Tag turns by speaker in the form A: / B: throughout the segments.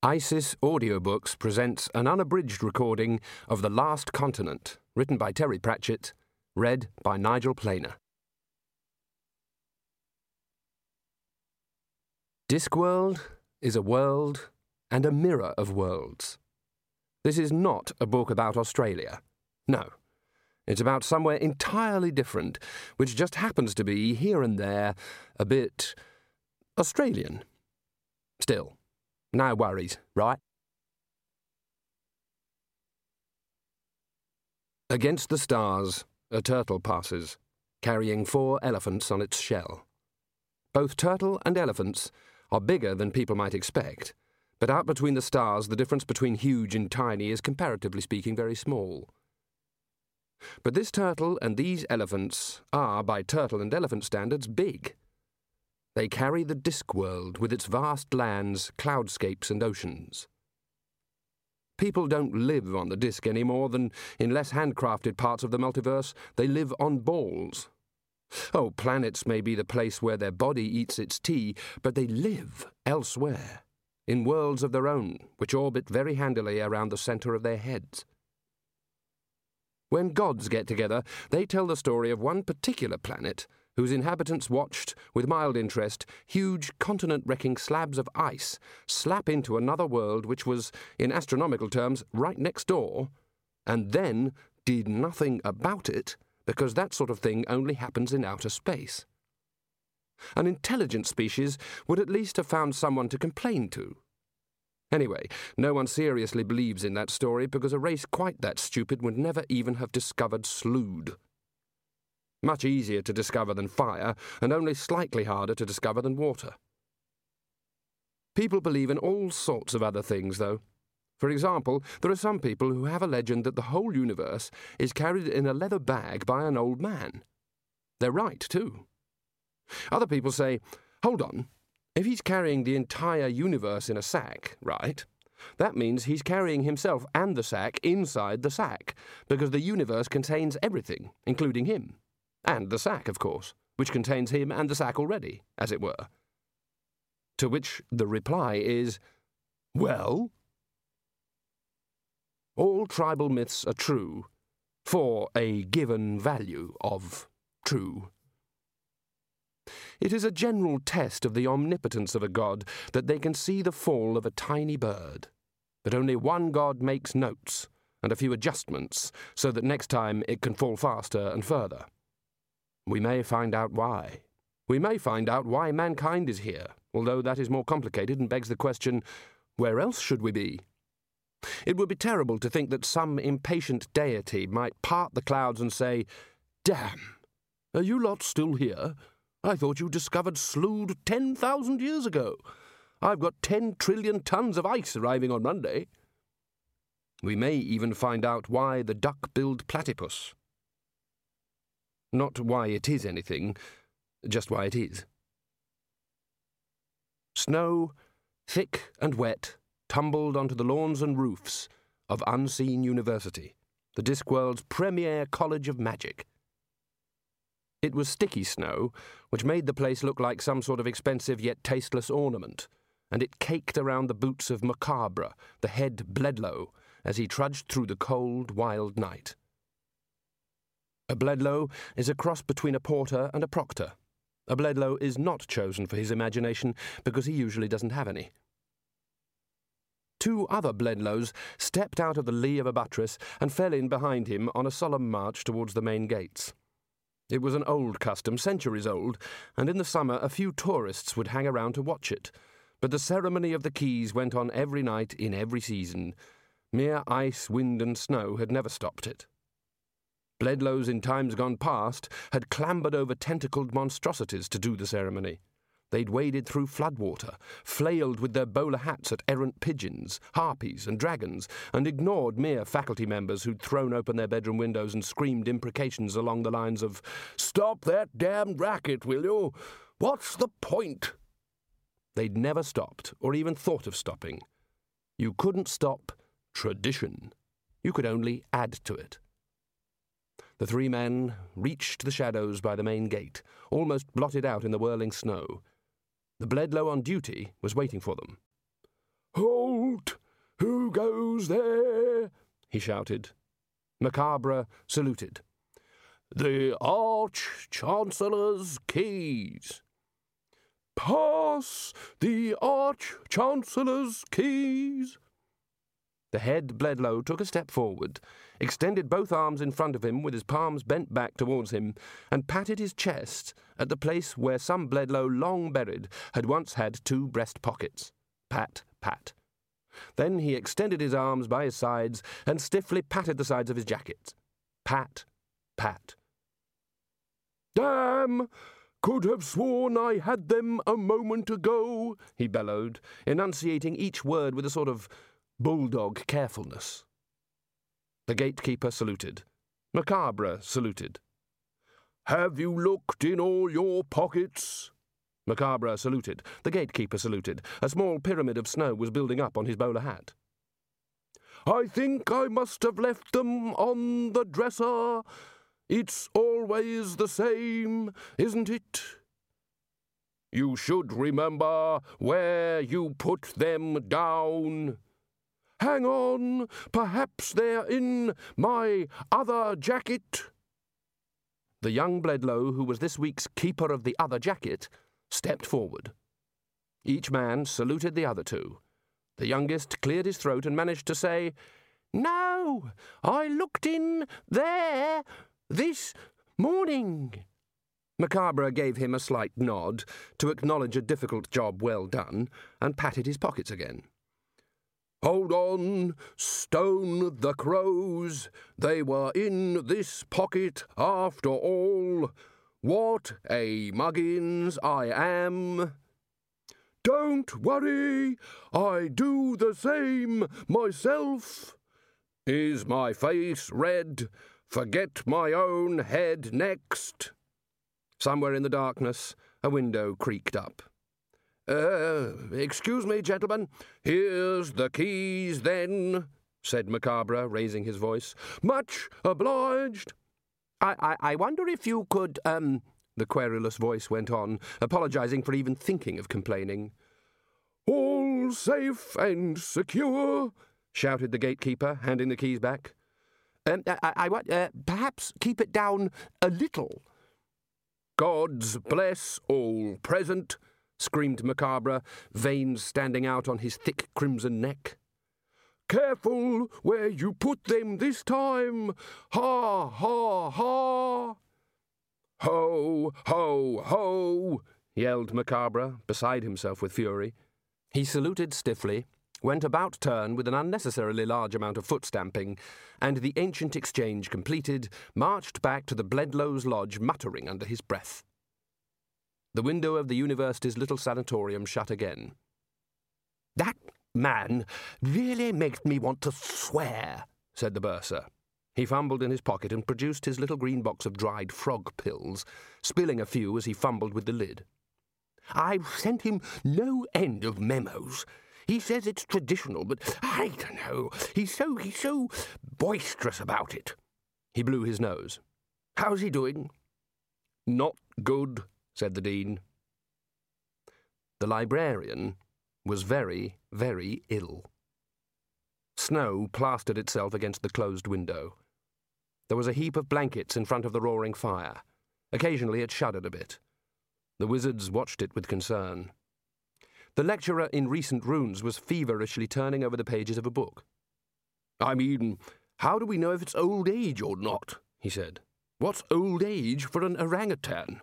A: ISIS Audiobooks presents an unabridged recording of The Last Continent, written by Terry Pratchett, read by Nigel Planer. Discworld is a world and a mirror of worlds. This is not a book about Australia. No. It's about somewhere entirely different, which just happens to be, here and there, a bit Australian. Still. No worries, right? Against the stars, a turtle passes, carrying four elephants on its shell. Both turtle and elephants are bigger than people might expect, but out between the stars, the difference between huge and tiny is comparatively speaking very small. But this turtle and these elephants are, by turtle and elephant standards, big. They carry the Discworld with its vast lands, cloudscapes, and oceans. People don't live on the disk any more than, in less handcrafted parts of the multiverse, they live on balls. Oh, planets may be the place where their body eats its tea, but they live elsewhere, in worlds of their own, which orbit very handily around the centre of their heads. When gods get together, they tell the story of one particular planet whose inhabitants watched, with mild interest, huge continent wrecking slabs of ice slap into another world which was, in astronomical terms, right next door, and then did nothing about it because that sort of thing only happens in outer space. An intelligent species would at least have found someone to complain to. Anyway, no one seriously believes in that story because a race quite that stupid would never even have discovered Slood. Much easier to discover than fire, and only slightly harder to discover than water. People believe in all sorts of other things, though. For example, there are some people who have a legend that the whole universe is carried in a leather bag by an old man. They're right, too. Other people say, hold on, if he's carrying the entire universe in a sack, right, that means he's carrying himself and the sack inside the sack, because the universe contains everything, including him. And the sack, of course, which contains him and the sack already, as it were. To which the reply is, Well? All tribal myths are true, for a given value of true. It is a general test of the omnipotence of a god that they can see the fall of a tiny bird, but only one god makes notes and a few adjustments so that next time it can fall faster and further. We may find out why. We may find out why mankind is here, although that is more complicated and begs the question where else should we be? It would be terrible to think that some impatient deity might part the clouds and say, Damn! Are you lot still here? I thought you discovered Slood 10,000 years ago. I've got 10 trillion tons of ice arriving on Monday. We may even find out why the duck billed platypus not why it is anything, just why it is. Snow, thick and wet, tumbled onto the lawns and roofs of Unseen University, the Discworld's premier college of magic. It was sticky snow, which made the place look like some sort of expensive yet tasteless ornament, and it caked around the boots of Macabre, the head Bledlow, as he trudged through the cold, wild night. A Bledlow is a cross between a porter and a proctor. A Bledlow is not chosen for his imagination because he usually doesn't have any. Two other Bledlows stepped out of the lee of a buttress and fell in behind him on a solemn march towards the main gates. It was an old custom, centuries old, and in the summer a few tourists would hang around to watch it. But the ceremony of the keys went on every night in every season. Mere ice, wind, and snow had never stopped it. Bledlows in times gone past had clambered over tentacled monstrosities to do the ceremony. They'd waded through floodwater, flailed with their bowler hats at errant pigeons, harpies, and dragons, and ignored mere faculty members who'd thrown open their bedroom windows and screamed imprecations along the lines of, Stop that damned racket, will you? What's the point? They'd never stopped, or even thought of stopping. You couldn't stop tradition. You could only add to it. The three men reached the shadows by the main gate, almost blotted out in the whirling snow. The Bledlow on duty was waiting for them.
B: Halt!
A: Who goes there? he shouted. Macabre saluted. The Arch Chancellor's keys. Pass the Arch Chancellor's keys. The head Bledlow took a step forward, extended both arms in front of him with his palms bent back towards him, and patted his chest at the place where some Bledlow long buried had once had two breast pockets. Pat, pat. Then he extended his arms by his sides and stiffly patted the sides of his jacket. Pat, pat. Damn! Could have sworn I had them a moment ago, he bellowed, enunciating each word with a sort of bulldog carefulness. The gatekeeper saluted. Macabre saluted. Have you looked in all your pockets? Macabre saluted. The gatekeeper saluted. A small pyramid of snow was building up on his bowler hat. I think I must have left them on the dresser. It's always the same, isn't it? You should remember where you put them down. Hang on, perhaps they're in my other jacket. The young Bledlow, who was this week's keeper of the other jacket, stepped forward. Each man saluted the other two. The youngest cleared his throat and managed to say, No, I looked in there this morning. Macabre gave him a slight nod to acknowledge a difficult job well done and patted his pockets again. Hold on, stone the crows. They were in this pocket after all. What a muggins I am. Don't worry, I do the same myself. Is my face red? Forget my own head next. Somewhere in the darkness, a window creaked up. Uh, excuse me, gentlemen. Here's the keys, then, said Macabre, raising his voice. Much obliged. I, I, I wonder if you could, um, the querulous voice went on, apologizing for even thinking of complaining. All safe and secure, shouted the gatekeeper, handing the keys back. Um, I, I want, uh, perhaps keep it down a little. God's bless all present, screamed Macabre, veins standing out on his thick crimson neck. Careful where you put them this time! Ha, ha, ha! Ho, ho, ho! yelled Macabre, beside himself with fury. He saluted stiffly, went about turn with an unnecessarily large amount of foot stamping, and the ancient exchange completed, marched back to the Bledlow's lodge muttering under his breath. The window of the university's little sanatorium shut again. That man really makes me want to swear, said the bursar. He fumbled in his pocket and produced his little green box of dried frog pills, spilling a few as he fumbled with the lid. I've sent him no end of memos. He says it's traditional, but I don't know. He's so he's so boisterous about it. He blew his nose. How's he doing? Not good, said the Dean. The librarian was very, very ill. Snow plastered itself against the closed window. There was a heap of blankets in front of the roaring fire. Occasionally it shuddered a bit. The wizards watched it with concern. The lecturer in recent runes was feverishly turning over the pages of a book. I mean, how do we know if it's old age or not? he said. What's old age for an orangutan?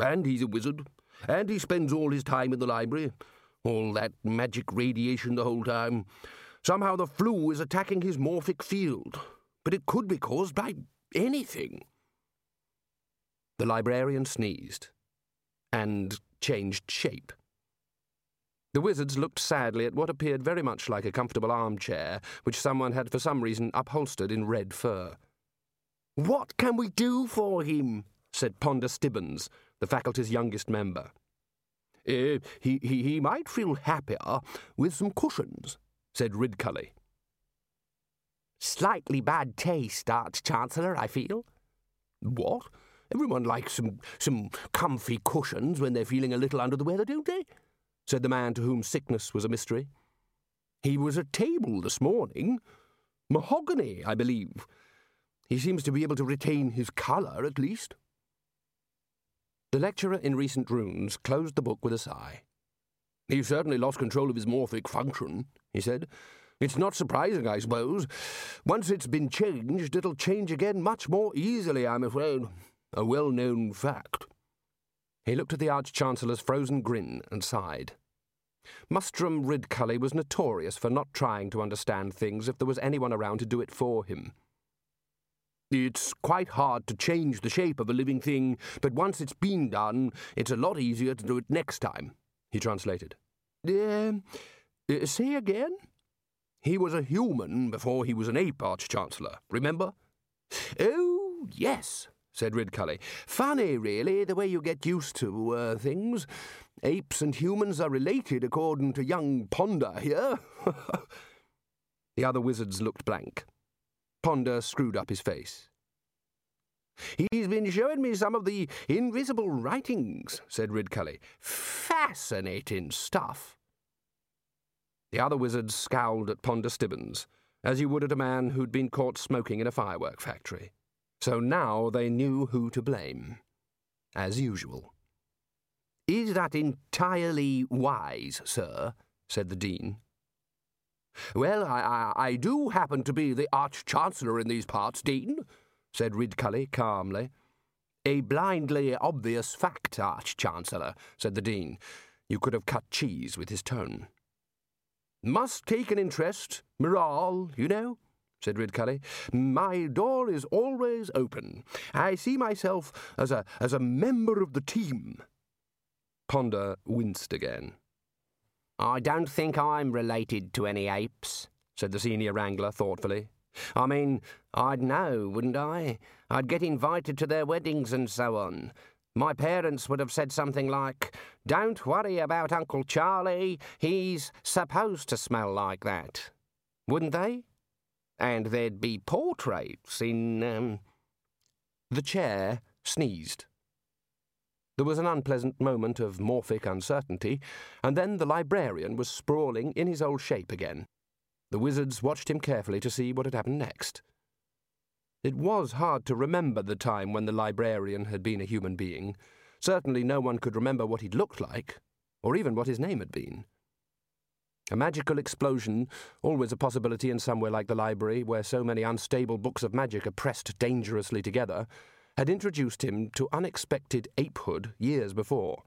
A: And he's a wizard. And he spends all his time in the library. All that magic radiation the whole time. Somehow the flu is attacking his morphic field. But it could be caused by anything. The librarian sneezed and changed shape. The wizards looked sadly at what appeared very much like a comfortable armchair, which someone had for some reason upholstered in red fur. What can we do for him? said Ponder Stibbons, the faculty's youngest member. Uh, he, he, he might feel happier with some cushions, said Ridcully. Slightly bad taste, Arch Chancellor, I feel. What? Everyone likes some, some comfy cushions when they're feeling a little under the weather, don't they? said the man to whom sickness was a mystery. He was at table this morning. Mahogany, I believe. He seems to be able to retain his colour, at least. The lecturer in recent runes closed the book with a sigh. He certainly lost control of his morphic function, he said. It's not surprising, I suppose. Once it's been changed, it'll change again much more easily, I'm afraid. A well known fact. He looked at the Arch Chancellor's frozen grin and sighed. Mustrum Ridcully was notorious for not trying to understand things if there was anyone around to do it for him. It's quite hard to change the shape of a living thing, but once it's been done, it's a lot easier to do it next time, he translated. Uh, uh, say again? He was a human before he was an ape, Arch-Chancellor, remember? Oh, yes, said Ridcully. Funny, really, the way you get used to uh, things. Apes and humans are related, according to young Ponder here. the other wizards looked blank. Ponder screwed up his face. He's been showing me some of the invisible writings, said Ridcully. Fascinating stuff. The other wizards scowled at Ponder Stibbons, as you would at a man who'd been caught smoking in a firework factory. So now they knew who to blame. As usual. Is that entirely wise, sir? said the Dean. Well, I, I, I do happen to be the Arch-Chancellor in these parts, Dean, said Ridcully calmly. A blindly obvious fact, Arch-Chancellor, said the Dean. You could have cut cheese with his tone. Must take an interest, morale, you know, said Ridcully. My door is always open. I see myself as a as a member of the team. Ponder winced again. I don't think I'm related to any apes, said the senior wrangler thoughtfully. I mean, I'd know, wouldn't I? I'd get invited to their weddings and so on. My parents would have said something like, Don't worry about Uncle Charlie, he's supposed to smell like that. Wouldn't they? And there'd be portraits in. Um... The chair sneezed. There was an unpleasant moment of morphic uncertainty, and then the librarian was sprawling in his old shape again. The wizards watched him carefully to see what had happened next. It was hard to remember the time when the librarian had been a human being. Certainly no one could remember what he'd looked like, or even what his name had been. A magical explosion, always a possibility in somewhere like the library, where so many unstable books of magic are pressed dangerously together, had introduced him to unexpected apehood years before.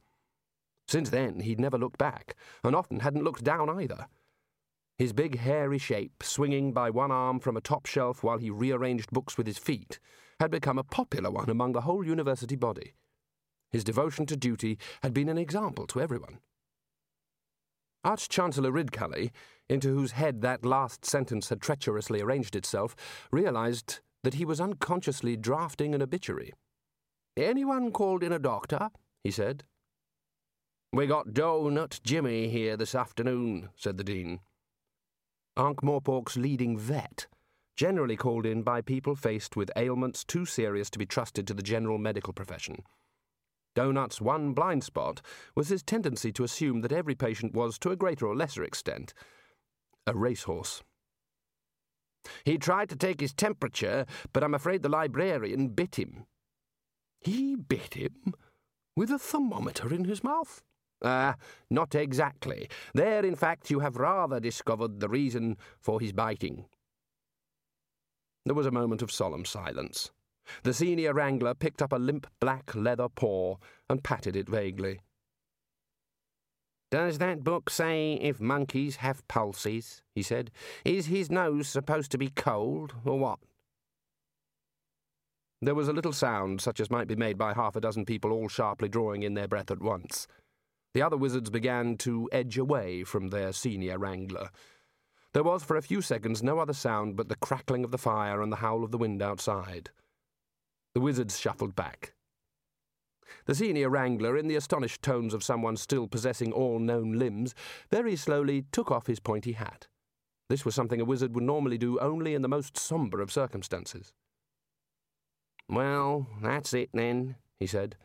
A: Since then, he'd never looked back, and often hadn't looked down either. His big hairy shape, swinging by one arm from a top shelf while he rearranged books with his feet, had become a popular one among the whole university body. His devotion to duty had been an example to everyone. Arch-Chancellor Ridcully, into whose head that last sentence had treacherously arranged itself, realized that he was unconsciously drafting an obituary. Anyone called in a doctor? he said. We got Doughnut Jimmy here this afternoon, said the Dean. Ankh-Morpork's leading vet, generally called in by people faced with ailments too serious to be trusted to the general medical profession. Doughnut's one blind spot was his tendency to assume that every patient was, to a greater or lesser extent, a racehorse. He tried to take his temperature, but I'm afraid the librarian bit him. He bit him? With a thermometer in his mouth? Ah, uh, not exactly. There, in fact, you have rather discovered the reason for his biting. There was a moment of solemn silence. The senior wrangler picked up a limp black leather paw and patted it vaguely. Does that book say if monkeys have pulses? he said. Is his nose supposed to be cold, or what? There was a little sound, such as might be made by half a dozen people all sharply drawing in their breath at once. The other wizards began to edge away from their senior wrangler. There was for a few seconds no other sound but the crackling of the fire and the howl of the wind outside. The wizards shuffled back. The senior wrangler, in the astonished tones of someone still possessing all known limbs, very slowly took off his pointy hat. This was something a wizard would normally do only in the most sombre of circumstances. Well, that's it then, he said.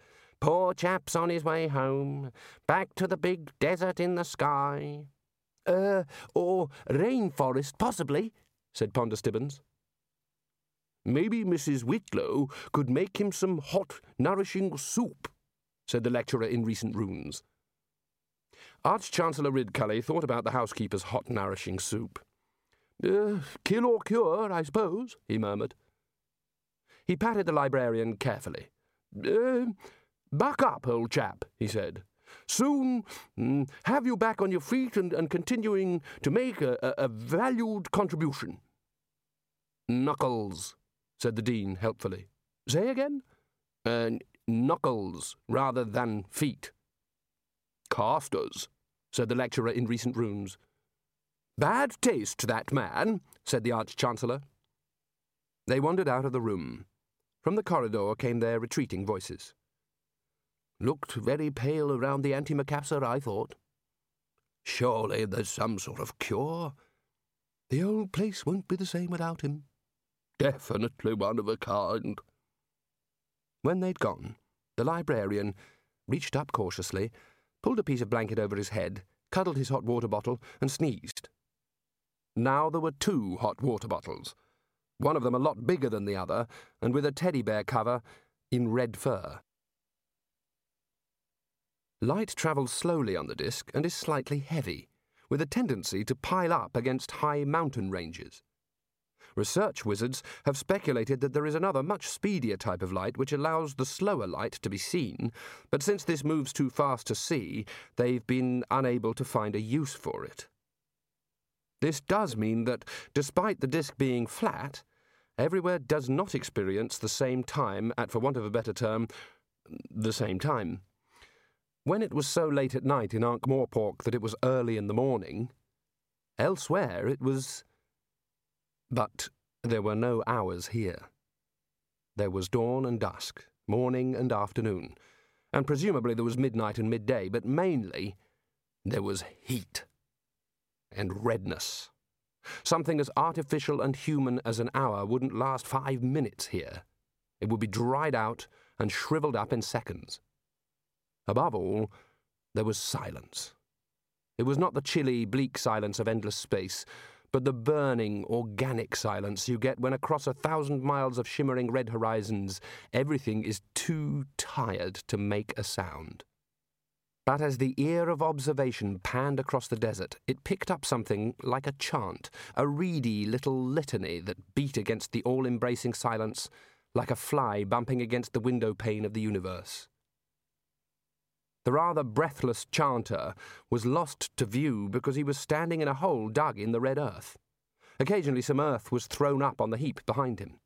A: Poor chap's on his way home, back to the big desert in the sky. Er, uh, or rainforest, possibly, said Ponder Stibbons. Maybe Mrs. Whitlow could make him some hot, nourishing soup, said the lecturer in recent runes. Arch-Chancellor Ridcully thought about the housekeeper's hot, nourishing soup. Uh, kill or cure, I suppose, he murmured. He patted the librarian carefully. Uh, buck up, old chap, he said. Soon mm, have you back on your feet and, and continuing to make a, a, a valued contribution. Knuckles, said the Dean helpfully. Say again? Uh, knuckles rather than feet. Casters, said the lecturer in recent runes. Bad taste, that man, said the Arch Chancellor. They wandered out of the room. From the corridor came their retreating voices. Looked very pale around the antimacassar, I thought. Surely there's some sort of cure. The old place won't be the same without him. Definitely one of a kind. When they'd gone, the librarian reached up cautiously, pulled a piece of blanket over his head, cuddled his hot water bottle, and sneezed. Now there were two hot water bottles, one of them a lot bigger than the other, and with a teddy bear cover in red fur. Light travels slowly on the disk and is slightly heavy, with a tendency to pile up against high mountain ranges. Research wizards have speculated that there is another much speedier type of light which allows the slower light to be seen, but since this moves too fast to see, they've been unable to find a use for it. This does mean that, despite the disk being flat, everywhere does not experience the same time at, for want of a better term, the same time. When it was so late at night in Ankh-Morpork that it was early in the morning, elsewhere it was but there were no hours here. There was dawn and dusk, morning and afternoon, and presumably there was midnight and midday, but mainly there was heat and redness. Something as artificial and human as an hour wouldn't last five minutes here. It would be dried out and shriveled up in seconds. Above all, there was silence. It was not the chilly, bleak silence of endless space, but the burning, organic silence you get when across a thousand miles of shimmering red horizons everything is too tired to make a sound. But as the ear of observation panned across the desert, it picked up something like a chant, a reedy little litany that beat against the all embracing silence like a fly bumping against the window pane of the universe. The rather breathless chanter was lost to view because he was standing in a hole dug in the red earth. Occasionally some earth was thrown up on the heap behind him.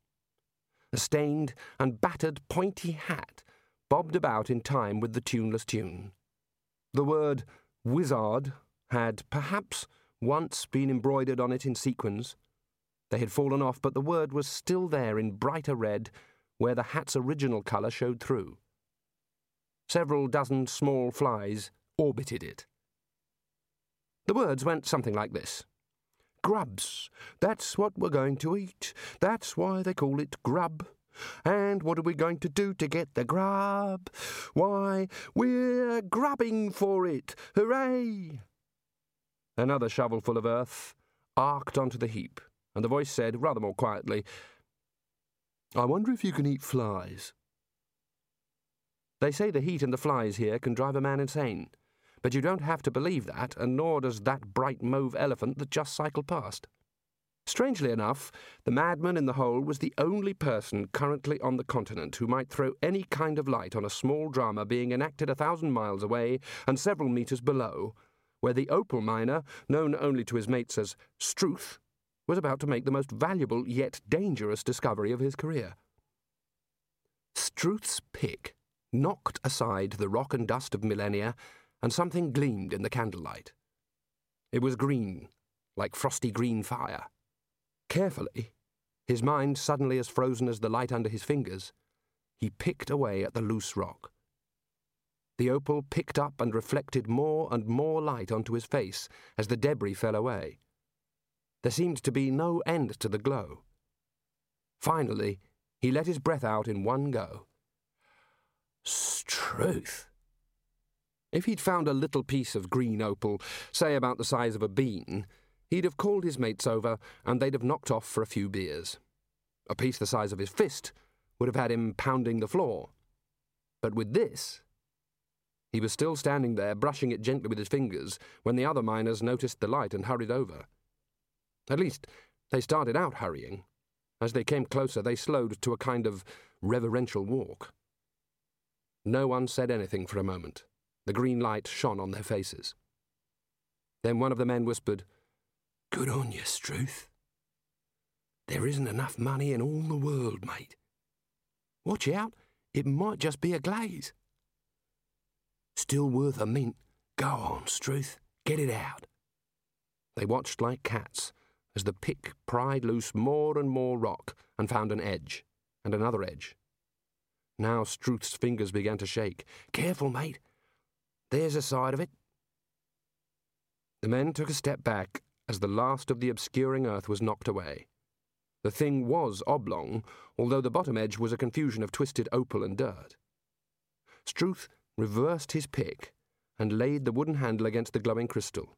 A: A stained and battered pointy hat bobbed about in time with the tuneless tune. The word wizard had perhaps once been embroidered on it in sequins. They had fallen off, but the word was still there in brighter red where the hat's original colour showed through. Several dozen small flies orbited it. The words went something like this Grubs, that's what we're going to eat. That's why they call it grub. And what are we going to do to get the grub? Why, we're grubbing for it. Hooray! Another shovelful of earth arced onto the heap, and the voice said, rather more quietly, I wonder if you can eat flies. They say the heat and the flies here can drive a man insane. But you don't have to believe that, and nor does that bright mauve elephant that just cycled past. Strangely enough, the madman in the hole was the only person currently on the continent who might throw any kind of light on a small drama being enacted a thousand miles away and several metres below, where the opal miner, known only to his mates as Struth, was about to make the most valuable yet dangerous discovery of his career. Struth's pick knocked aside the rock and dust of millennia, and something gleamed in the candlelight. It was green, like frosty green fire. Carefully, his mind suddenly as frozen as the light under his fingers, he picked away at the loose rock. The opal picked up and reflected more and more light onto his face as the debris fell away. There seemed to be no end to the glow. Finally, he let his breath out in one go Struth. If he'd found a little piece of green opal, say about the size of a bean, he'd have called his mates over and they'd have knocked off for a few beers. A piece the size of his fist would have had him pounding the floor. But with this, he was still standing there, brushing it gently with his fingers, when the other miners noticed the light and hurried over. At least, they started out hurrying. As they came closer, they slowed to a kind of reverential walk. No one said anything for a moment. The green light shone on their faces. Then one of the men whispered, Good on you, Struth. There isn't enough money in all the world, mate. Watch out, it might just be a glaze. Still worth a mint. Go on, Struth, get it out. They watched like cats as the pick pried loose more and more rock and found an edge, and another edge. Now Struth's fingers began to shake. Careful, mate. There's a side of it. The men took a step back as the last of the obscuring earth was knocked away. The thing was oblong, although the bottom edge was a confusion of twisted opal and dirt. Struth reversed his pick and laid the wooden handle against the glowing crystal.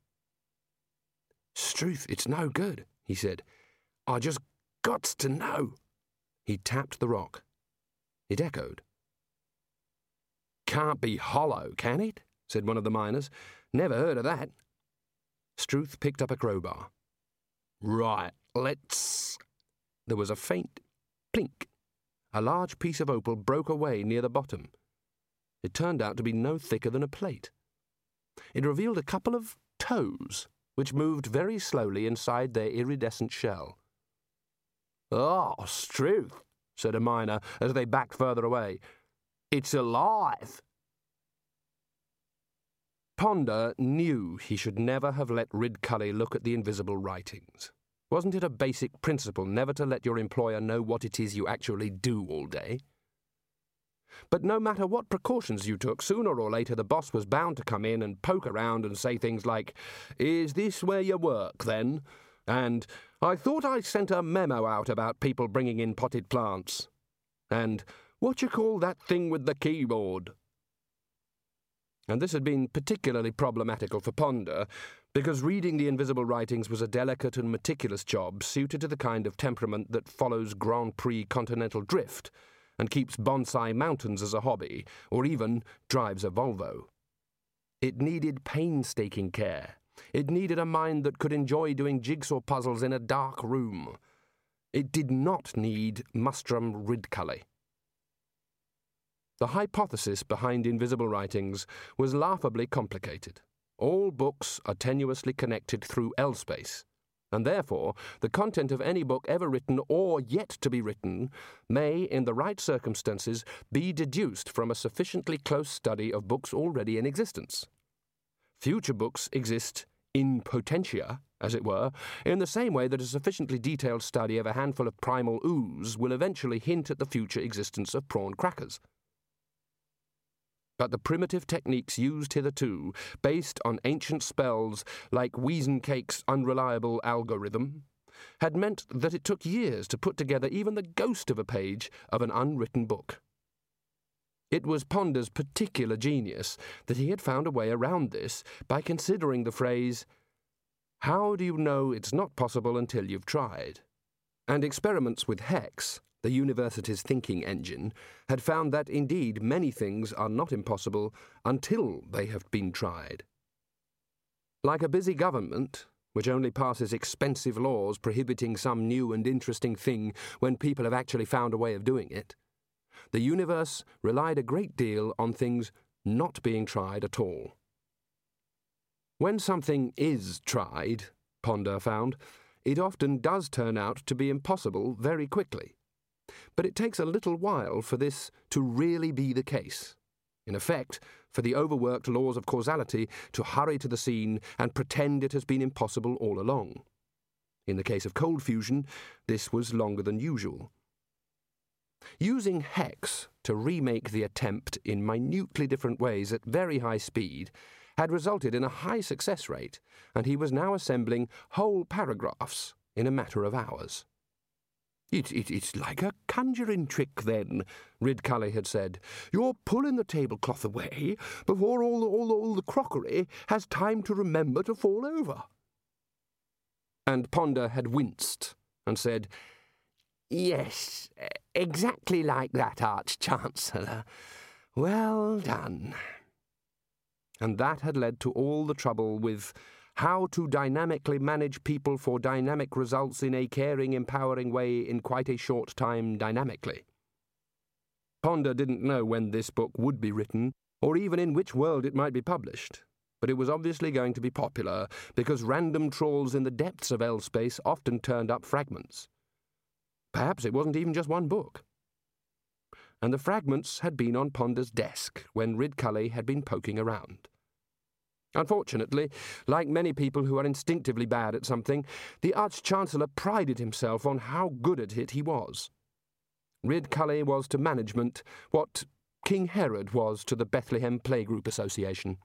A: Struth, it's no good, he said. I just gots to know. He tapped the rock. It echoed. Can't be hollow, can it? said one of the miners. Never heard of that. Struth picked up a crowbar. Right, let's. There was a faint plink. A large piece of opal broke away near the bottom. It turned out to be no thicker than a plate. It revealed a couple of toes, which moved very slowly inside their iridescent shell. Oh, Struth, said a miner uh, as they backed further away. It's alive. Ponder knew he should never have let Ridcully look at the invisible writings. Wasn't it a basic principle never to let your employer know what it is you actually do all day? But no matter what precautions you took, sooner or later the boss was bound to come in and poke around and say things like, Is this where you work, then? And, I thought I sent a memo out about people bringing in potted plants. And, what you call that thing with the keyboard? And this had been particularly problematical for Ponder, because reading the invisible writings was a delicate and meticulous job suited to the kind of temperament that follows Grand Prix continental drift and keeps bonsai mountains as a hobby, or even drives a Volvo. It needed painstaking care. It needed a mind that could enjoy doing jigsaw puzzles in a dark room. It did not need Mustrum Ridcully. The hypothesis behind invisible writings was laughably complicated. All books are tenuously connected through L space, and therefore the content of any book ever written or yet to be written may, in the right circumstances, be deduced from a sufficiently close study of books already in existence. Future books exist in potentia, as it were, in the same way that a sufficiently detailed study of a handful of primal ooze will eventually hint at the future existence of prawn crackers. But the primitive techniques used hitherto, based on ancient spells like Weezencake's unreliable algorithm, had meant that it took years to put together even the ghost of a page of an unwritten book. It was Ponder's particular genius that he had found a way around this by considering the phrase, How do you know it's not possible until you've tried? And experiments with hex the university's thinking engine, had found that indeed many things are not impossible until they have been tried. Like a busy government, which only passes expensive laws prohibiting some new and interesting thing when people have actually found a way of doing it, the universe relied a great deal on things not being tried at all. When something is tried, Ponder found, it often does turn out to be impossible very quickly. But it takes a little while for this to really be the case. In effect, for the overworked laws of causality to hurry to the scene and pretend it has been impossible all along. In the case of cold fusion, this was longer than usual. Using hex to remake the attempt in minutely different ways at very high speed had resulted in a high success rate, and he was now assembling whole paragraphs in a matter of hours. It, it, it's like a conjuring trick, then, Ridcully had said. You're pulling the tablecloth away before all the, all, the, all the crockery has time to remember to fall over. And Ponder had winced and said, Yes, exactly like that, Arch-Chancellor. Well done. And that had led to all the trouble with how to dynamically manage people for dynamic results in a caring, empowering way in quite a short time dynamically. Ponder didn't know when this book would be written, or even in which world it might be published, but it was obviously going to be popular because random trawls in the depths of L-space often turned up fragments. Perhaps it wasn't even just one book. And the fragments had been on Ponder's desk when Ridcully had been poking around. Unfortunately, like many people who are instinctively bad at something, the Arch-Chancellor prided himself on how good at it he was. Ridcully was to management what King Herod was to the Bethlehem Playgroup Association.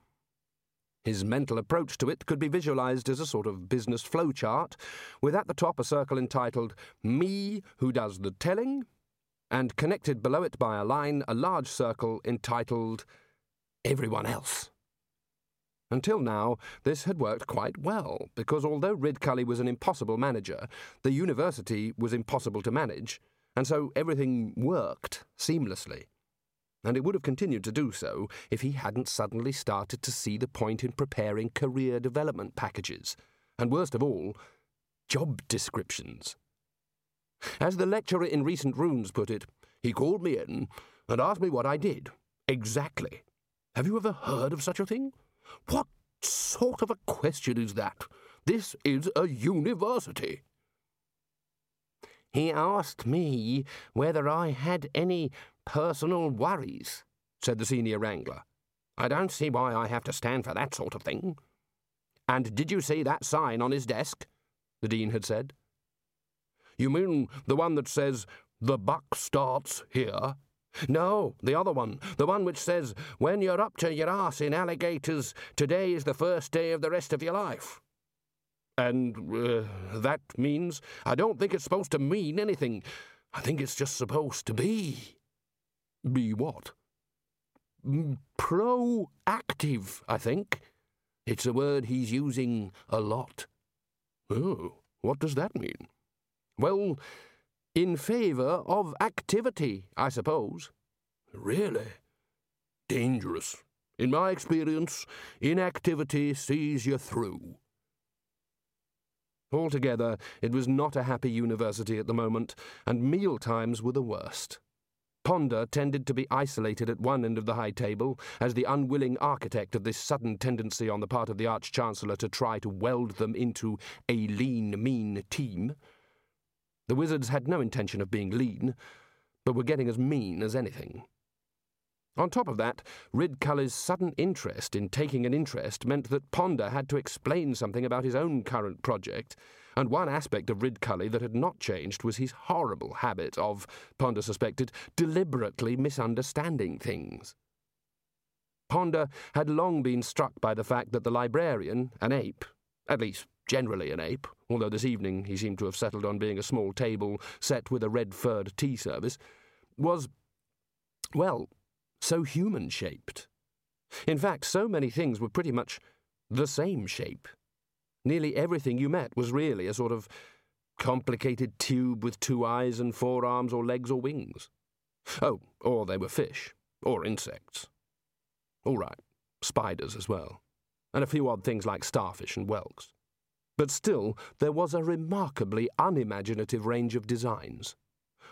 A: His mental approach to it could be visualized as a sort of business flowchart, with at the top a circle entitled Me Who Does the Telling, and connected below it by a line a large circle entitled Everyone Else. Until now, this had worked quite well, because although Ridcully was an impossible manager, the university was impossible to manage, and so everything worked seamlessly. And it would have continued to do so if he hadn't suddenly started to see the point in preparing career development packages, and worst of all, job descriptions. As the lecturer in recent runes put it, he called me in and asked me what I did. Exactly. Have you ever heard of such a thing? What sort of a question is that? This is a university. He asked me whether I had any personal worries, said the senior wrangler. I don't see why I have to stand for that sort of thing. And did you see that sign on his desk? The dean had said. You mean the one that says, The buck starts here? No, the other one. The one which says, When you're up to your ass in alligators, today is the first day of the rest of your life. And uh, that means I don't think it's supposed to mean anything. I think it's just supposed to be. Be what? Mm, proactive, I think. It's a word he's using a lot. Oh, what does that mean? Well, in favour of activity, I suppose. Really? Dangerous. In my experience, inactivity sees you through. Altogether, it was not a happy university at the moment, and meal times were the worst. Ponder tended to be isolated at one end of the high table, as the unwilling architect of this sudden tendency on the part of the Arch Chancellor to try to weld them into a lean, mean team. The wizards had no intention of being lean, but were getting as mean as anything. On top of that, Ridcully's sudden interest in taking an interest meant that Ponder had to explain something about his own current project, and one aspect of Ridcully that had not changed was his horrible habit of, Ponder suspected, deliberately misunderstanding things. Ponder had long been struck by the fact that the librarian, an ape, at least generally an ape, although this evening he seemed to have settled on being a small table set with a red furred tea service, was, well, so human shaped. In fact, so many things were pretty much the same shape. Nearly everything you met was really a sort of complicated tube with two eyes and four arms or legs or wings. Oh, or they were fish, or insects. All right, spiders as well, and a few odd things like starfish and whelks. But still, there was a remarkably unimaginative range of designs.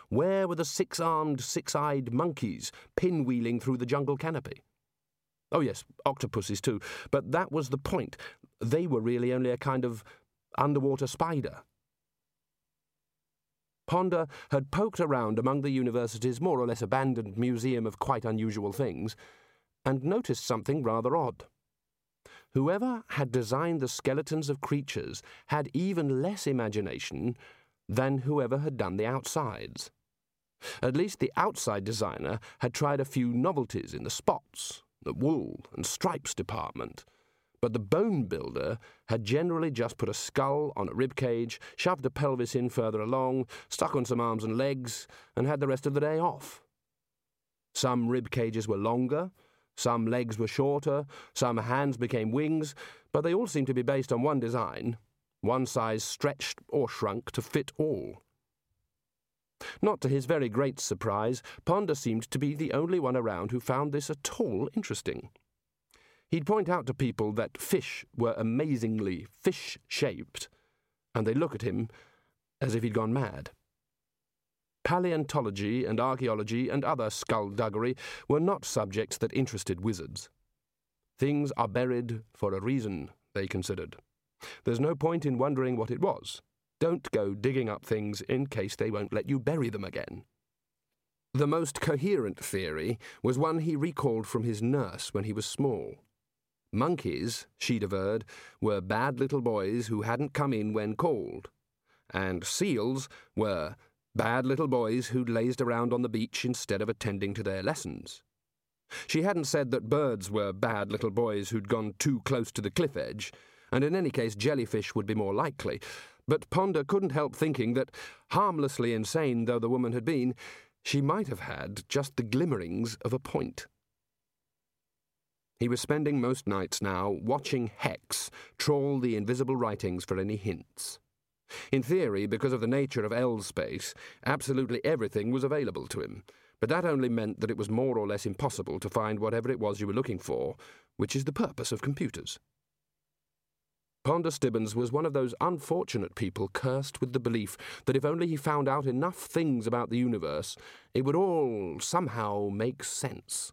A: Where were the six armed, six eyed monkeys pinwheeling through the jungle canopy? Oh, yes, octopuses too, but that was the point. They were really only a kind of underwater spider. Ponder had poked around among the university's more or less abandoned museum of quite unusual things and noticed something rather odd. Whoever had designed the skeletons of creatures had even less imagination than whoever had done the outsides. At least the outside designer had tried a few novelties in the spots, the wool and stripes department, but the bone builder had generally just put a skull on a rib cage, shoved a pelvis in further along, stuck on some arms and legs, and had the rest of the day off. Some rib cages were longer, some legs were shorter, some hands became wings, but they all seemed to be based on one design, one size stretched or shrunk to fit all. Not to his very great surprise, Ponder seemed to be the only one around who found this at all interesting. He'd point out to people that fish were amazingly fish shaped, and they'd look at him as if he'd gone mad. Paleontology and archaeology and other skullduggery were not subjects that interested wizards. Things are buried for a reason, they considered. There's no point in wondering what it was. Don't go digging up things in case they won't let you bury them again. The most coherent theory was one he recalled from his nurse when he was small. Monkeys, she'd averred, were bad little boys who hadn't come in when called, and seals were bad little boys who'd lazed around on the beach instead of attending to their lessons. She hadn't said that birds were bad little boys who'd gone too close to the cliff edge, and in any case jellyfish would be more likely, but Ponder couldn't help thinking that, harmlessly insane though the woman had been, she might have had just the glimmerings of a point. He was spending most nights now watching Hex trawl the invisible writings for any hints. In theory, because of the nature of L space, absolutely everything was available to him, but that only meant that it was more or less impossible to find whatever it was you were looking for, which is the purpose of computers. Ponder Stibbons was one of those unfortunate people cursed with the belief that if only he found out enough things about the universe, it would all somehow make sense.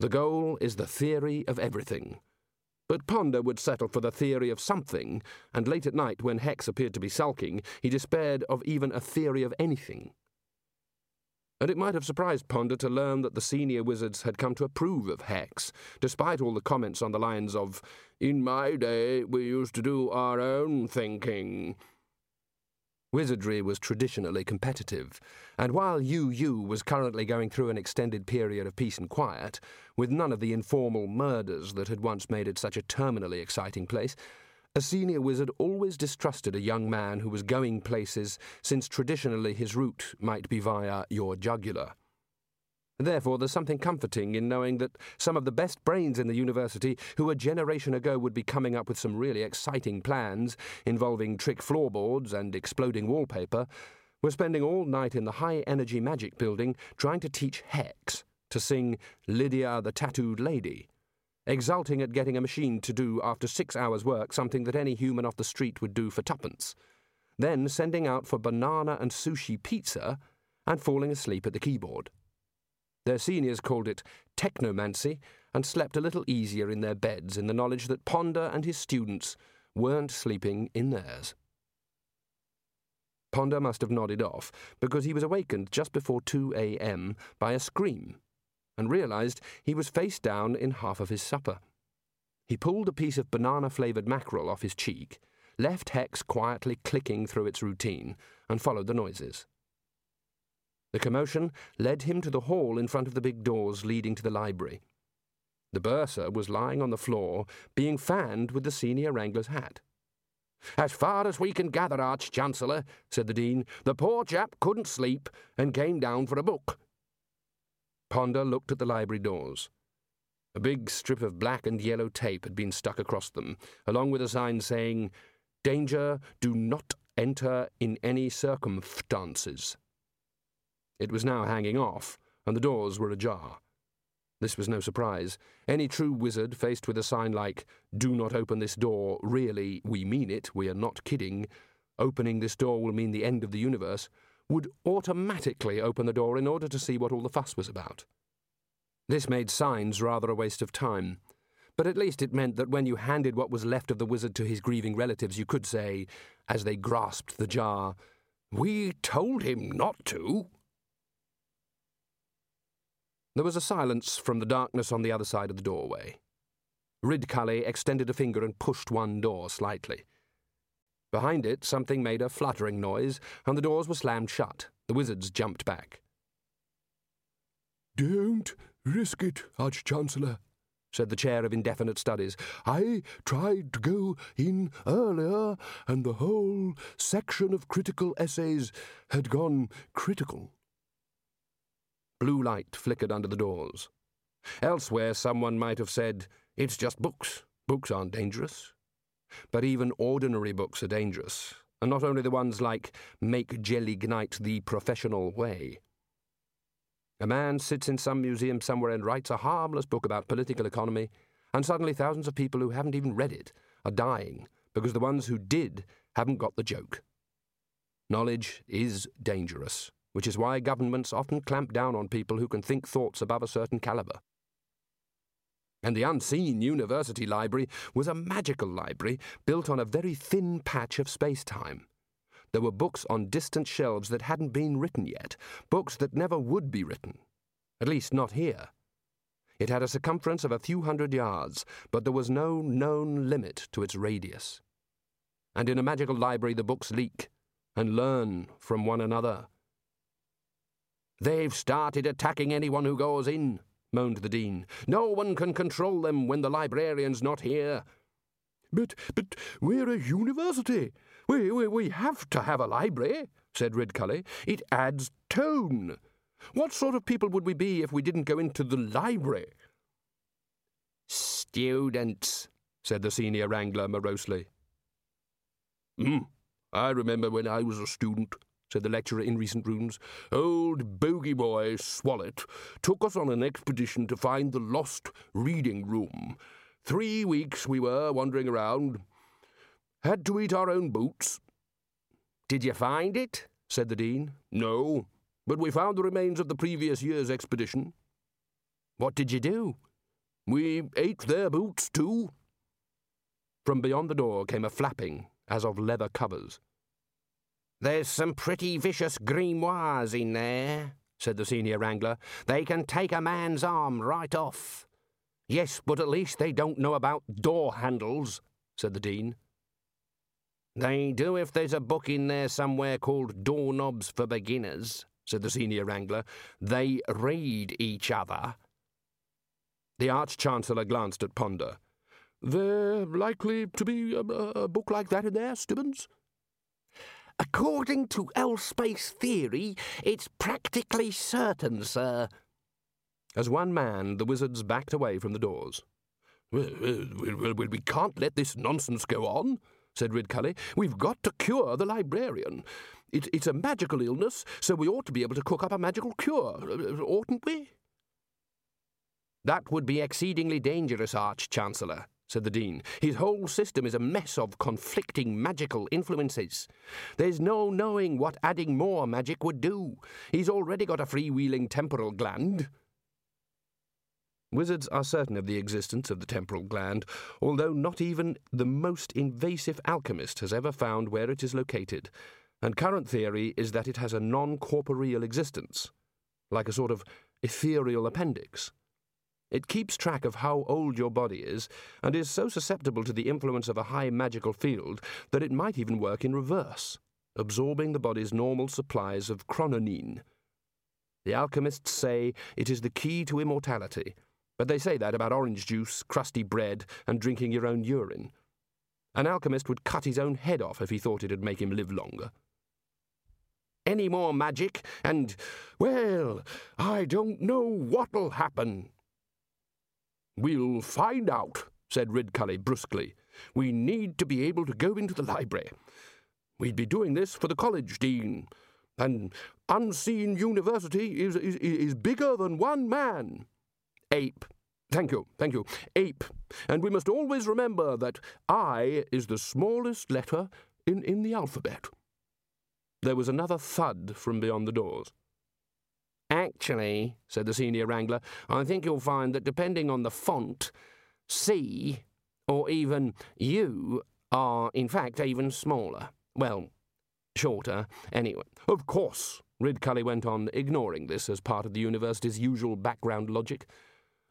A: The goal is the theory of everything. But Ponder would settle for the theory of something, and late at night, when Hex appeared to be sulking, he despaired of even a theory of anything. And it might have surprised Ponder to learn that the senior wizards had come to approve of Hex, despite all the comments on the lines of, In my day, we used to do our own thinking, Wizardry was traditionally competitive, and while UU was currently going through an extended period of peace and quiet, with none of the informal murders that had once made it such a terminally exciting place, a senior wizard always distrusted a young man who was going places, since traditionally his route might be via your jugular. Therefore, there's something comforting in knowing that some of the best brains in the university, who a generation ago would be coming up with some really exciting plans involving trick floorboards and exploding wallpaper, were spending all night in the high energy magic building trying to teach Hex to sing Lydia the Tattooed Lady, exulting at getting a machine to do after six hours' work something that any human off the street would do for tuppence, then sending out for banana and sushi pizza and falling asleep at the keyboard. Their seniors called it technomancy and slept a little easier in their beds in the knowledge that Ponder and his students weren't sleeping in theirs. Ponder must have nodded off because he was awakened just before 2 a.m. by a scream and realized he was face down in half of his supper. He pulled a piece of banana flavored mackerel off his cheek, left Hex quietly clicking through its routine, and followed the noises. The commotion led him to the hall in front of the big doors leading to the library. The bursar was lying on the floor, being fanned with the senior wrangler's hat. As far as we can gather, Arch Chancellor, said the Dean, the poor chap couldn't sleep and came down for a book. Ponder looked at the library doors. A big strip of black and yellow tape had been stuck across them, along with a sign saying, Danger, do not enter in any circumstances. It was now hanging off, and the doors were ajar. This was no surprise. Any true wizard faced with a sign like, Do not open this door, really, we mean it, we are not kidding, opening this door will mean the end of the universe, would automatically open the door in order to see what all the fuss was about. This made signs rather a waste of time, but at least it meant that when you handed what was left of the wizard to his grieving relatives, you could say, as they grasped the jar, We told him not to. There was a silence from the darkness on the other side of the doorway. Ridcully extended a finger and pushed one door slightly. Behind it, something made a fluttering noise, and the doors were slammed shut. The wizards jumped back.
B: Don't risk it, Arch Chancellor,
A: said the chair of indefinite studies. I tried to go in earlier, and the whole section of critical essays had gone critical. Blue light flickered under the doors. Elsewhere, someone might have said, It's just books. Books aren't dangerous. But even ordinary books are dangerous, and not only the ones like Make Gelignite the Professional Way. A man sits in some museum somewhere and writes a harmless book about political economy, and suddenly thousands of people who haven't even read it are dying because the ones who did haven't got the joke. Knowledge is dangerous, which is why governments often clamp down on people who can think thoughts above a certain calibre. And the unseen university library was a magical library built on a very thin patch of space time. There were books on distant shelves that hadn't been written yet, books that never would be written. At least not here. It had a circumference of a few hundred yards, but there was no known limit to its radius. And in a magical library, the books leak and learn from one another. They've started attacking anyone who goes in, moaned the Dean. No one can control them when the librarian's not here. But, but we're a university, we, we, we have to have a library, said Ridcully. It adds tone. What sort of people would we be if we didn't go into the library? Students, said the senior wrangler morosely. Hmm, I remember when I was a student, said the lecturer in recent runes. Old bogey boy Swallet took us on an expedition to find the lost reading room. Three weeks we were wandering around. Had to eat our own boots. Did you find it? said the Dean. No, but we found the remains of the previous year's expedition. What did you do? We ate their boots too. From beyond the door came a flapping, as of leather covers. There's some pretty vicious grimoires in there, said the senior wrangler. They can take a man's arm right off. Yes, but at least they don't know about door handles, said the Dean. They do if there's a book in there somewhere called Doorknobs for Beginners, said the senior wrangler. They read each other. The Arch Chancellor glanced at Ponder. There likely to be a, a book like that in there, Stibbons? According to L-space theory, it's practically certain, sir. As one man, the wizards backed away from the doors. We can't let this nonsense go on, said Ridcully. We've got to cure the librarian. It, it's a magical illness, so we ought to be able to cook up a magical cure, oughtn't we? That would be exceedingly dangerous, Arch Chancellor, said the Dean. His whole system is a mess of conflicting magical influences. There's no knowing what adding more magic would do. He's already got a freewheeling temporal gland. Wizards are certain of the existence of the temporal gland, although not even the most invasive alchemist has ever found where it is located, and current theory is that it has a non corporeal existence, like a sort of ethereal appendix. It keeps track of how old your body is, and is so susceptible to the influence of a high magical field that it might even work in reverse, absorbing the body's normal supplies of chrononine. The alchemists say it is the key to immortality but they say that about orange juice, crusty bread, and drinking your own urine. An alchemist would cut his own head off if he thought it'd make him live longer. Any more magic, and, well, I don't know what'll happen. We'll find out, said Ridcully brusquely. We need to be able to go into the library. We'd be doing this for the college dean. An unseen university is, is, is bigger than one man. Ape. Thank you, thank you. Ape. And we must always remember that I is the smallest letter in, in the alphabet. There was another thud from beyond the doors. Actually, said the senior wrangler, I think you'll find that depending on the font, C or even U are, in fact, even smaller. Well, shorter, anyway. Of course, Ridcully went on, ignoring this as part of the university's usual background logic.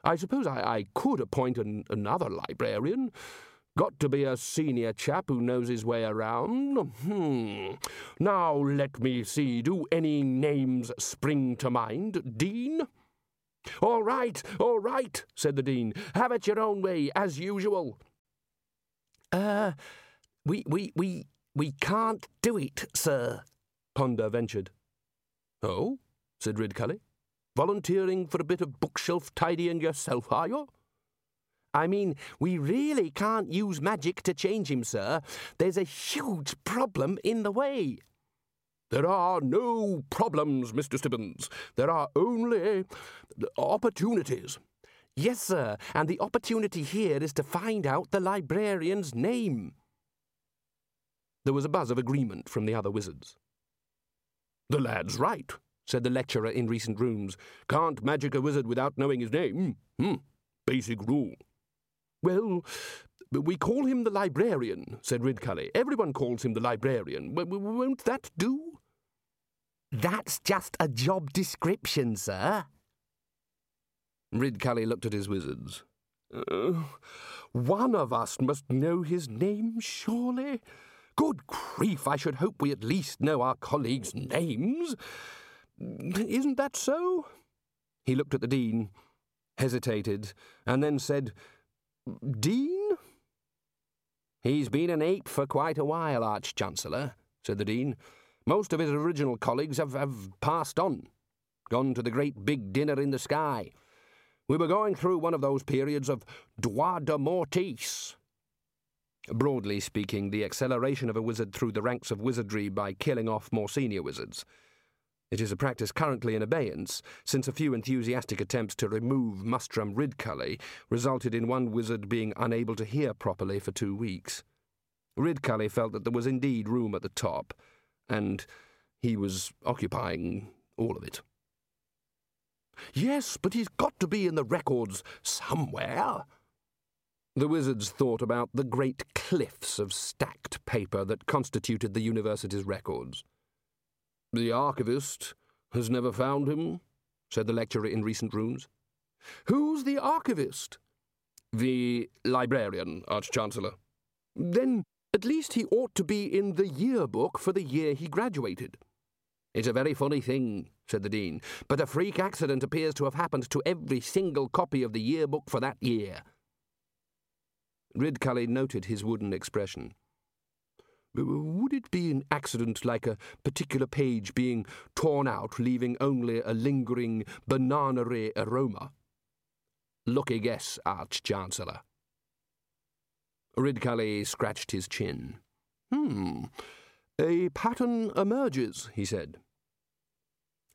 A: I suppose I, I could appoint an, another librarian. Got to be a senior chap who knows his way around. Hmm. Now let me see. Do any names spring to mind? Dean? All right, all right, said the Dean. Have it your own way, as usual.
B: Uh, we, we, we, we can't do it, sir, Ponder ventured.
A: Oh? said Ridcully. Volunteering for a bit of bookshelf tidying yourself, are you?
B: I mean, we really can't use magic to change him, sir. There's a huge problem in the way.
A: There are no problems, Mr. Stibbons. There are only opportunities.
B: Yes, sir, and the opportunity here is to find out the librarian's name.
A: There was a buzz of agreement from the other wizards. The lad's right, said the lecturer in recent runes. Can't magic a wizard without knowing his name. Hmm, basic rule. Well, we call him the librarian, said Ridcully. Everyone calls him the librarian. W won't that do?
B: That's just a job description, sir.
A: Ridcully looked at his wizards. Uh, one of us must know his name, surely? Good grief, I should hope we at least know our colleagues' names. Isn't that so? He looked at the Dean, hesitated, and then said, Dean?
B: He's been an ape for quite a while, Arch-Chancellor, said the Dean. Most of his original colleagues have, have passed on, gone to the great big dinner in the sky. We were going through one of those periods of droit de mortis.
A: Broadly speaking, the acceleration of a wizard through the ranks of wizardry by killing off more senior wizards. It is a practice currently in abeyance, since a few enthusiastic attempts to remove Mustrum Ridcully resulted in one wizard being unable to hear properly for two weeks. Ridcully felt that there was indeed room at the top, and he was occupying all of it. Yes, but he's got to be in the records somewhere. The wizards thought about the great cliffs of stacked paper that constituted the university's records. The archivist has never found him, said the lecturer in recent runes. Who's the archivist? The librarian, Arch-Chancellor. Then at least he ought to be in the yearbook for the year he graduated. It's a very funny thing, said the Dean, but a freak accident appears to have happened to every single copy of the yearbook for that year. Ridcully noted his wooden expression. Would it be an accident like a particular page being torn out, leaving only a lingering banana aroma? Lucky guess, Arch-Chancellor. Ridcully scratched his chin. Hmm. A pattern emerges, he said.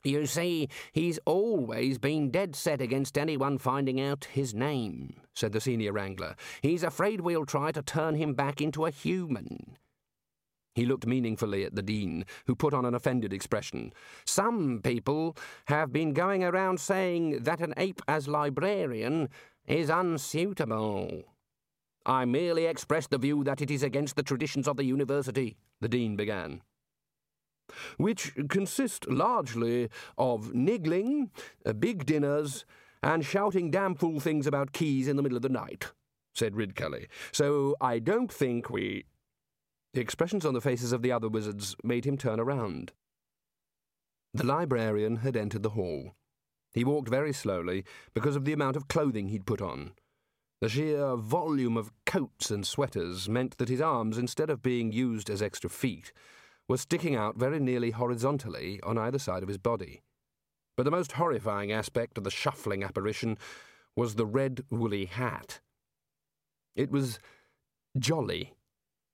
B: You see, he's always been dead set against anyone finding out his name, said the senior wrangler. He's afraid we'll try to turn him back into a human. He looked meaningfully at the Dean, who put on an offended expression. Some people have been going around saying that an ape as librarian is unsuitable. I merely expressed the view that it is against the traditions of the university, the Dean began
A: which consist largely of niggling, uh, big dinners, and shouting damn fool things about keys in the middle of the night, said Ridcully. So I don't think we. The expressions on the faces of the other wizards made him turn around. The librarian had entered the hall. He walked very slowly because of the amount of clothing he'd put on. The sheer volume of coats and sweaters meant that his arms, instead of being used as extra feet, were sticking out very nearly horizontally on either side of his body. But the most horrifying aspect of the shuffling apparition was the red woolly hat. It was jolly.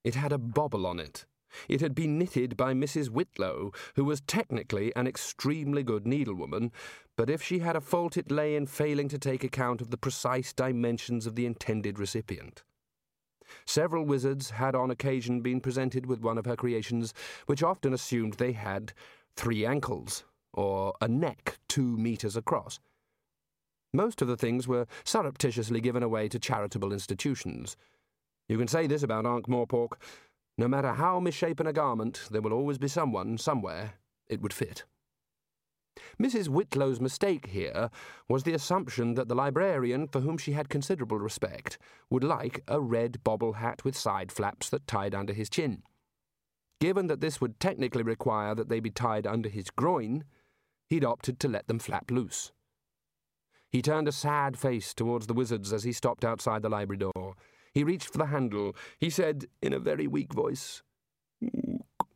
A: It had a bobble on it. It had been knitted by Mrs. Whitlow, who was technically an extremely good needlewoman, but if she had a fault it lay in failing to take account of the precise dimensions of the intended recipient. Several wizards had on occasion been presented with one of her creations, which often assumed they had three ankles, or a neck two metres across. Most of the things were surreptitiously given away to charitable institutions. You can say this about Ankh-Morpork. No matter how misshapen a garment, there will always be someone, somewhere, it would fit. Mrs. Whitlow's mistake here was the assumption that the librarian, for whom she had considerable respect, would like a red bobble hat with side flaps that tied under his chin. Given that this would technically require that they be tied under his groin, he'd opted to let them flap loose. He turned a sad face towards the wizards as he stopped outside the library door. He reached for the handle. He said in a very weak voice, Ook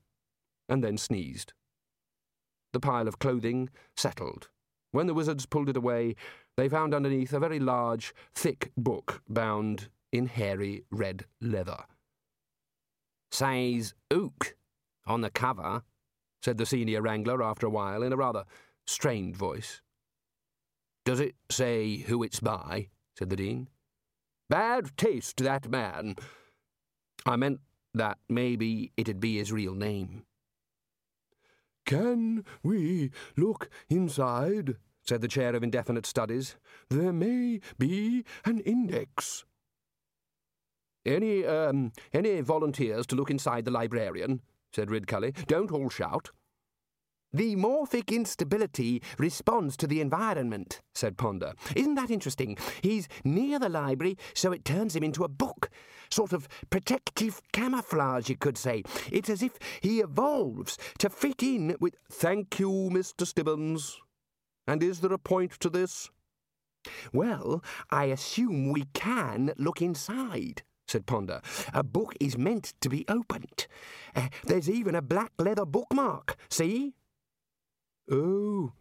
A: and then sneezed. The pile of clothing settled. When the wizards pulled it away, they found underneath a very large, thick book bound in hairy red leather.
B: Says Ook on the cover, said the senior wrangler after a while in a rather strained voice.
A: Does it say who it's by? said the Dean.
B: Bad taste, that man.
A: I meant that maybe it'd be his real name.
C: Can we look inside? said the chair of indefinite studies. There may be an index.
A: Any, um, any volunteers to look inside the librarian? said Ridcully. Don't all shout.
B: The morphic instability responds to the environment, said Ponder. Isn't that interesting? He's near the library, so it turns him into a book. Sort of protective camouflage, you could say. It's as if he evolves to fit in with.
C: Thank you, Mr. Stibbons. And is there a point to this?
B: Well, I assume we can look inside said Ponder. A book is meant to be opened. Uh, there's even a black leather bookmark. See?
C: Oh,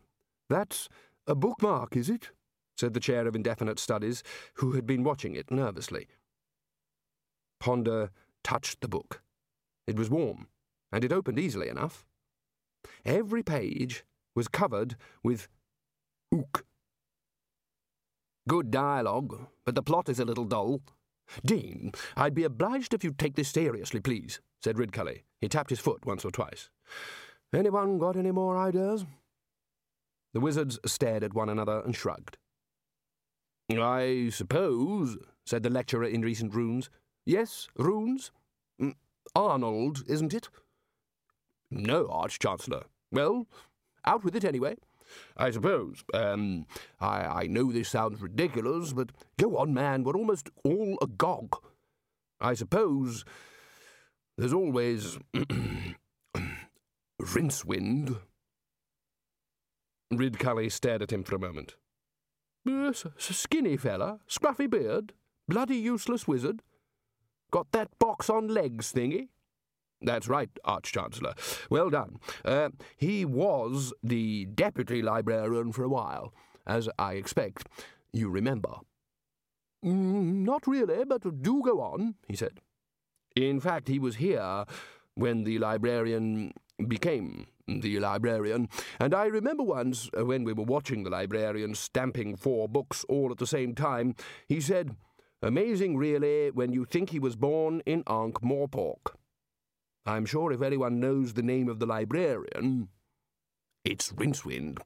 C: that's a bookmark, is it? said the chair of indefinite studies, who had been watching it nervously.
A: Ponder touched the book. It was warm, and it opened easily enough. Every page was covered with ook.
B: Good dialogue, but the plot is a little dull.
A: Dean, I'd be obliged if you'd take this seriously, please, said Ridcully. He tapped his foot once or twice.
C: Anyone got any more ideas?
A: The wizards stared at one another and shrugged.
C: I suppose, said the lecturer in recent runes. Yes, runes? Mm, Arnold, isn't it?
A: No, Arch Chancellor. Well, out with it anyway.
C: I suppose. Um, I, I know this sounds ridiculous, but go on, man. We're almost all agog. I suppose there's always Rincewind.
A: Ridcully stared at him for a moment.
C: Yes, skinny fella, scruffy beard, bloody useless wizard. Got that box on legs thingy?
A: That's right, Arch Chancellor. Well done. Uh, he was the deputy librarian for a while, as I expect you remember.
C: Mm, not really, but do go on, he said.
A: In fact, he was here when the librarian became the librarian, and I remember once, uh, when we were watching the librarian stamping four books all at the same time, he said, Amazing, really, when you think he was born in Ankh Morpork. I'm sure if anyone knows the name of the librarian, it's Rincewind.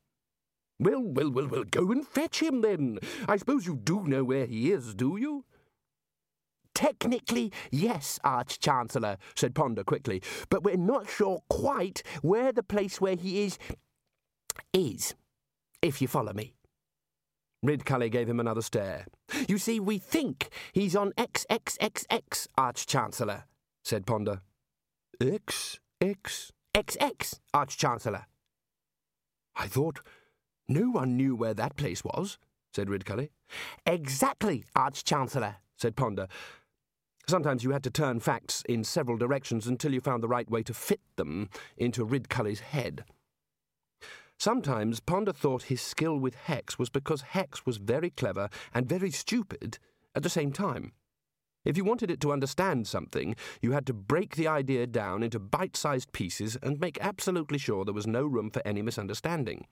C: Well, well, well, well, go and fetch him then. I suppose you do know where he is, do you?
B: Technically, yes, Arch Chancellor, said Ponder quickly, but we're not sure quite where the place where he is is, if you follow me.
A: Ridcully gave him another stare.
B: You see, we think he's on XXXX, Arch Chancellor, said Ponder.
C: X, X,
B: XX, Arch Chancellor.
A: I thought no one knew where that place was, said Ridcully.
B: Exactly, Arch Chancellor, said Ponder.
A: Sometimes you had to turn facts in several directions until you found the right way to fit them into Ridcully's head. Sometimes Ponder thought his skill with Hex was because Hex was very clever and very stupid at the same time. If you wanted it to understand something, you had to break the idea down into bite sized pieces and make absolutely sure there was no room for any misunderstanding.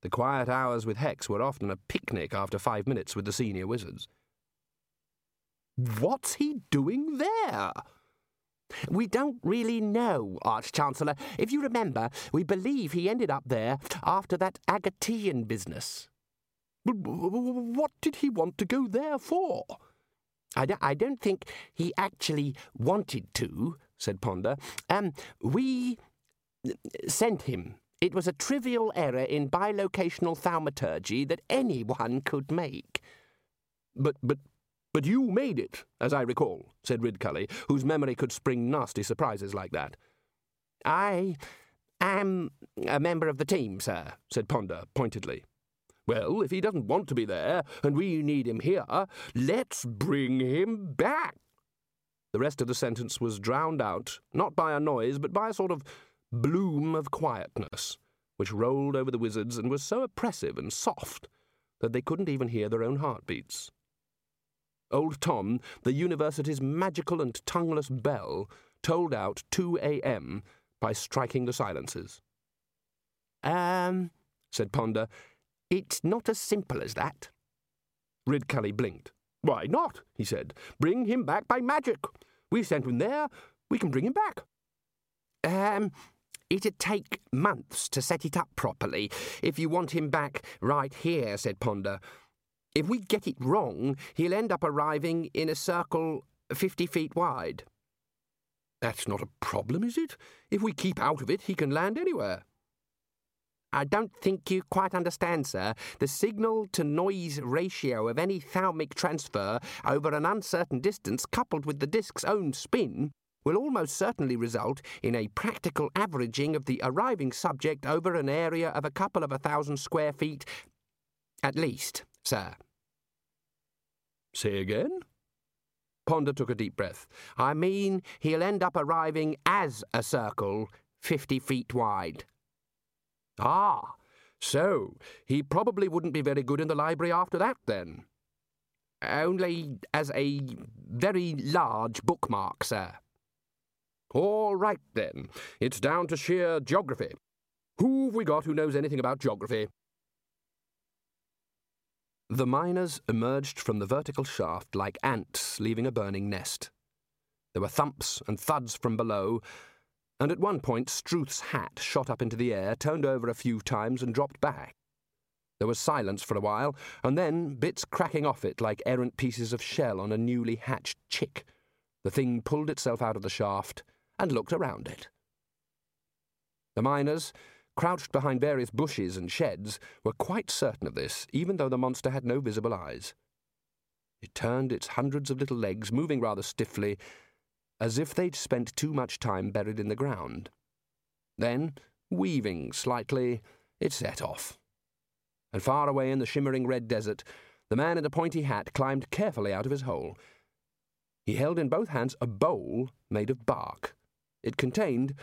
A: The quiet hours with Hex were often a picnic after five minutes with the senior wizards.
C: What's he doing there?
B: We don't really know, Arch Chancellor. If you remember, we believe he ended up there after that Agatean business.
C: What did he want to go there for?
B: I don't, I don't think he actually wanted to, said Ponder. Um, we sent him. It was a trivial error in bilocational thaumaturgy that anyone could make.
A: But, but, but you made it, as I recall, said Ridcully, whose memory could spring nasty surprises like that.
B: I am a member of the team, sir, said Ponder pointedly.
C: Well, if he doesn't want to be there, and we need him here, let's bring him back. The rest of the sentence was drowned out, not by a noise, but by a sort of bloom of quietness, which rolled over the wizards and was so oppressive and soft that they couldn't even hear their own heartbeats. Old Tom, the university's magical and tongueless bell, tolled out 2 a.m. by striking the silences.
B: Um, said Ponder, it's not as simple as that.
C: Ridcully blinked. Why not? he said. Bring him back by magic. We sent him there. We can bring him back.
B: Um, it'd take months to set it up properly. If you want him back right here, said Ponder. If we get it wrong, he'll end up arriving in a circle fifty feet wide.
C: That's not a problem, is it? If we keep out of it, he can land anywhere.
B: I don't think you quite understand, sir. The signal to noise ratio of any thaumic transfer over an uncertain distance, coupled with the disk's own spin, will almost certainly result in a practical averaging of the arriving subject over an area of a couple of a thousand square feet at least, sir.
C: Say again?
B: Ponder took a deep breath. I mean, he'll end up arriving as a circle, fifty feet wide.
C: Ah, so he probably wouldn't be very good in the library after that, then?
B: Only as a very large bookmark, sir.
C: All right, then. It's down to sheer geography. Who've we got who knows anything about geography? The miners emerged from the vertical shaft like ants leaving a burning nest. There were thumps and thuds from below, and at one point Struth's hat shot up into the air, turned over a few times, and dropped back. There was silence for a while, and then bits cracking off it like errant pieces of shell on a newly hatched chick. The thing pulled itself out of the shaft and looked around it. The miners, crouched behind various bushes and sheds, were quite certain of this, even though the monster had no visible eyes. It turned its hundreds of little legs, moving rather stiffly, as if they'd spent too much time buried in the ground. Then, weaving slightly, it set off. And far away in the shimmering red desert, the man in the pointy hat climbed carefully out of his hole. He held in both hands a bowl made of bark. It contained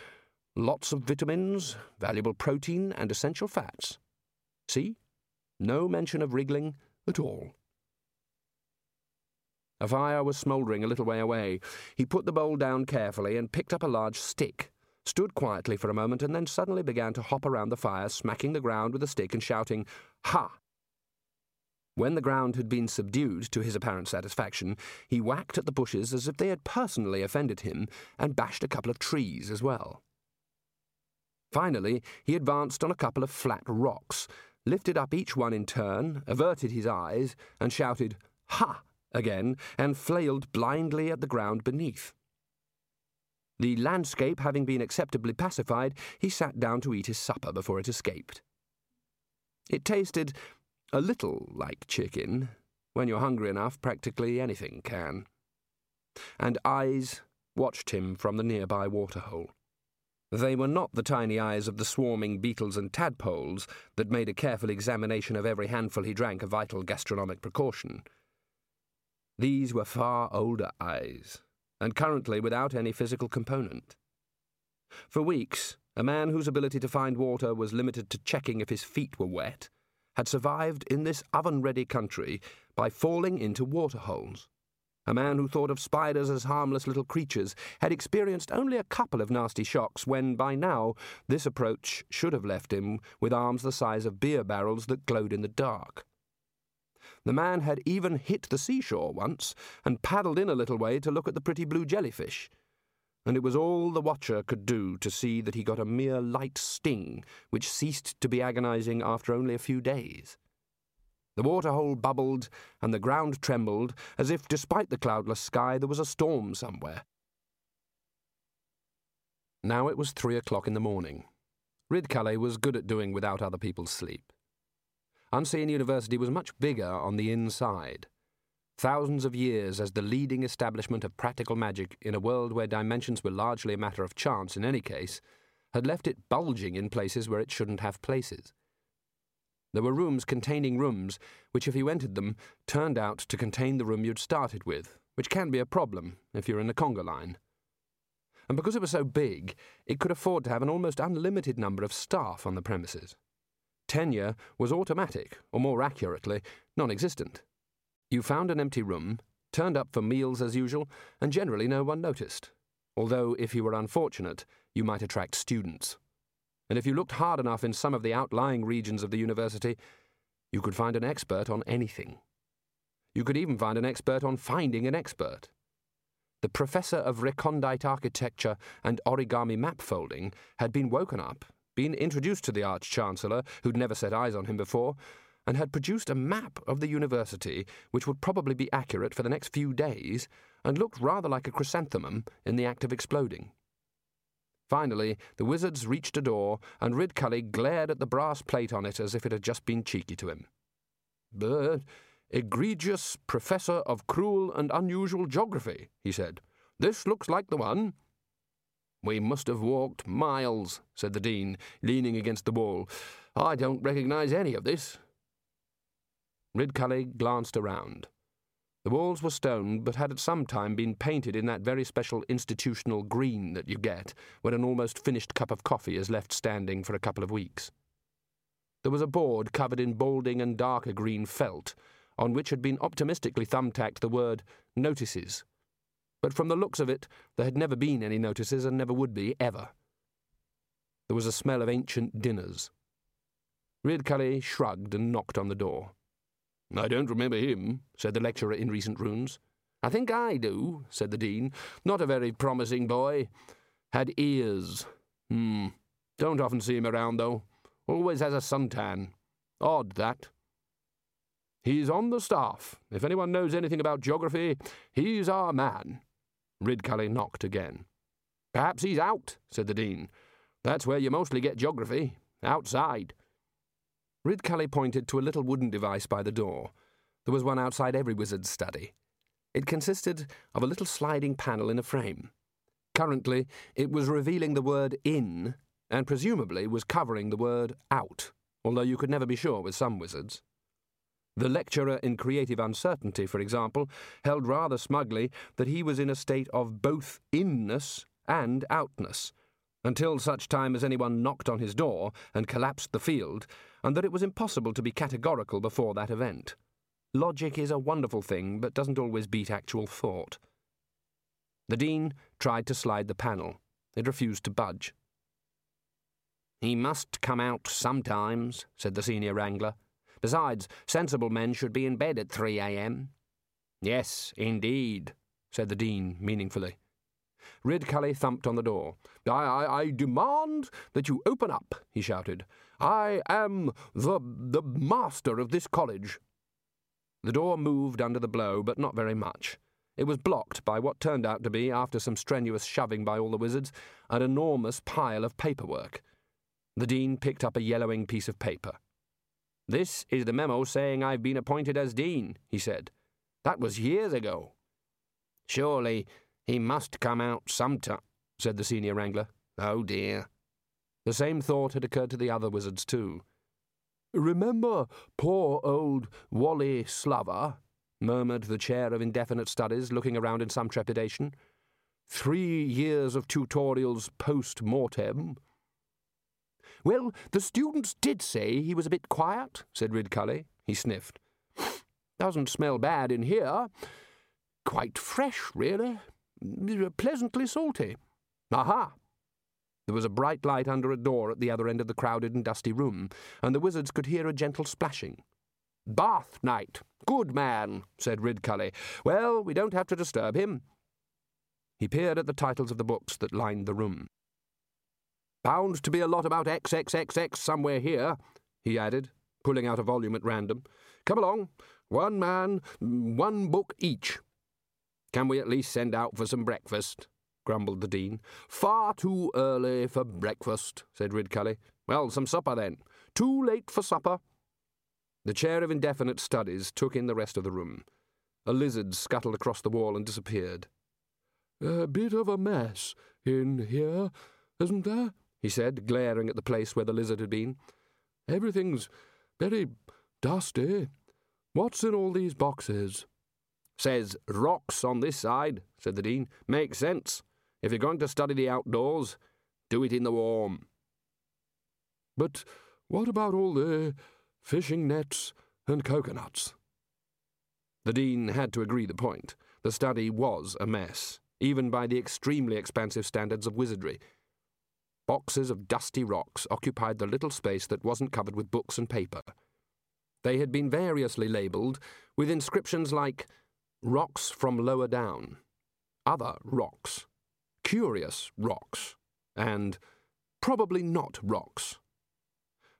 C: lots of vitamins, valuable protein, and essential fats. See? No mention of wriggling at all. A fire was smouldering a little way away. He put the bowl down carefully and picked up a large stick, stood quietly for a moment, and then suddenly began to hop around the fire, smacking the ground with the stick and shouting, Ha! When the ground had been subdued to his apparent satisfaction, he whacked at the bushes as if they had personally offended him and bashed a couple of trees as well. Finally, he advanced on a couple of flat rocks, lifted up each one in turn, averted his eyes, and shouted, Ha! again and flailed blindly at the ground beneath. The landscape having been acceptably pacified, he sat down to eat his supper before it escaped. It tasted a little like chicken. When you're hungry enough, practically anything can. And eyes watched him from the nearby waterhole. They were not the tiny eyes of the swarming beetles and tadpoles that made a careful examination of every handful he drank a vital gastronomic precaution. These were far older eyes, and currently without any physical component. For weeks, a man whose ability to find water was limited to checking if his feet were wet had survived in this oven ready country by falling into water holes. A man who thought of spiders as harmless little creatures had experienced only a couple of nasty shocks when, by now, this approach should have left him with arms the size of beer barrels that glowed in the dark. The man had even hit the seashore once and paddled in a little way to look at the pretty blue jellyfish. And it was all the watcher could do to see that he got a mere light sting, which ceased to be agonizing after only a few days. The waterhole bubbled and the ground trembled, as if, despite the cloudless sky, there was a storm somewhere. Now it was three o'clock in the morning. Ridcully was good at doing without other people's sleep. Unseen University was much bigger on the inside. Thousands of years as the leading establishment of practical magic in a world where dimensions were largely a matter of chance in any case had left it bulging in places where it shouldn't have places.
A: There were rooms containing rooms, which, if you entered them, turned out to contain the room you'd started with, which can be a problem if you're in the conga line. And because it was so big, it could afford to have an almost unlimited number of staff on the premises. Tenure was automatic, or more accurately, non existent. You found an empty room, turned up for meals as usual, and generally no one noticed. Although, if you were unfortunate, you might attract students and if you looked hard enough in some of the outlying regions of the university, you could find an expert on anything. You could even find an expert on finding an expert. The professor of recondite architecture and origami map folding had been woken up, been introduced to the Arch Chancellor, who'd never set eyes on him before, and had produced a map of the university which would probably be accurate for the next few days and looked rather like a chrysanthemum in the act of exploding. Finally, the wizards reached a door, and Ridcully glared at the brass plate on it as if it had just been cheeky to him. But egregious professor of cruel and unusual geography, he said. This looks like the one. We must have walked miles, said the Dean, leaning against the wall. I don't recognize any of this. Ridcully glanced around. The walls were stone, but had at some time been painted in that very special institutional green that you get when an almost finished cup of coffee is left standing for a couple of weeks. There was a board covered in balding and darker green felt, on which had been optimistically thumbtacked the word notices. But from the looks of it, there had never been any notices and never would be, ever. There was a smell of ancient dinners. Ridcully shrugged and knocked on the door. I don't remember him, said the lecturer in recent runes. I think I do, said the dean. Not a very promising boy. Had ears. Hmm. Don't often see him around, though. Always has a suntan. Odd, that. He's on the staff. If anyone knows anything about geography, he's our man. Ridcully knocked again. Perhaps he's out, said the dean. That's where you mostly get geography. Outside. Ridcully pointed to a little wooden device by the door. There was one outside every wizard's study. It consisted of a little sliding panel in a frame. Currently, it was revealing the word in, and presumably was covering the word out, although you could never be sure with some wizards. The lecturer in creative uncertainty, for example, held rather smugly that he was in a state of both inness and outness, until such time as anyone knocked on his door and collapsed the field, and that it was impossible to be categorical before that event. Logic is a wonderful thing, but doesn't always beat actual thought. The Dean tried to slide the panel. It refused to budge. He must come out sometimes, said the senior wrangler. Besides, sensible men should be in bed at 3 a.m. Yes, indeed, said the Dean meaningfully. Ridcully thumped on the door. I, I, I demand that you open up, he shouted. I am the, the master of this college. The door moved under the blow, but not very much. It was blocked by what turned out to be, after some strenuous shoving by all the wizards, an enormous pile of paperwork. The Dean picked up a yellowing piece of paper. This is the memo saying I've been appointed as Dean, he said. That was years ago. Surely he must come out sometime, said the senior wrangler. Oh dear. The same thought had occurred to the other wizards, too. Remember poor old Wally Slover? murmured the chair of indefinite studies, looking around in some trepidation. Three years of tutorials post mortem. Well, the students did say he was a bit quiet, said Ridcully. He sniffed. Doesn't smell bad in here. Quite fresh, really. Pleasantly salty. Aha! There was a bright light under a door at the other end of the crowded and dusty room, and the wizards could hear a gentle splashing. Bath night. Good man, said Ridcully. Well, we don't have to disturb him. He peered at the titles of the books that lined the room. Bound to be a lot about XXXX somewhere here, he added, pulling out a volume at random. Come along. One man, mm, one book each. Can we at least send out for some breakfast? grumbled the Dean. Far too early for breakfast, said Ridcully. Well, some supper then. Too late for supper. The chair of indefinite studies took in the rest of the room. A lizard scuttled across the wall and disappeared. A bit of a mess in here, isn't there? he said, glaring at the place where the lizard had been. Everything's Very dusty. What's in all these boxes?
C: Says rocks on this side, said the Dean. Makes sense. If you're going to study the outdoors, do it in the warm.
A: But what about all the fishing nets and coconuts?
C: The Dean had to agree the point. The study was a mess, even by the extremely expansive standards of wizardry. Boxes of dusty rocks occupied the little space that wasn't covered with books and paper. They had been variously labelled with inscriptions like Rocks from Lower Down, Other Rocks, Curious Rocks, and Probably Not Rocks.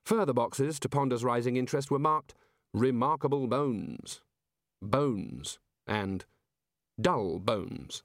C: Further boxes, to Ponder's rising interest, were marked Remarkable Bones, Bones, and Dull Bones.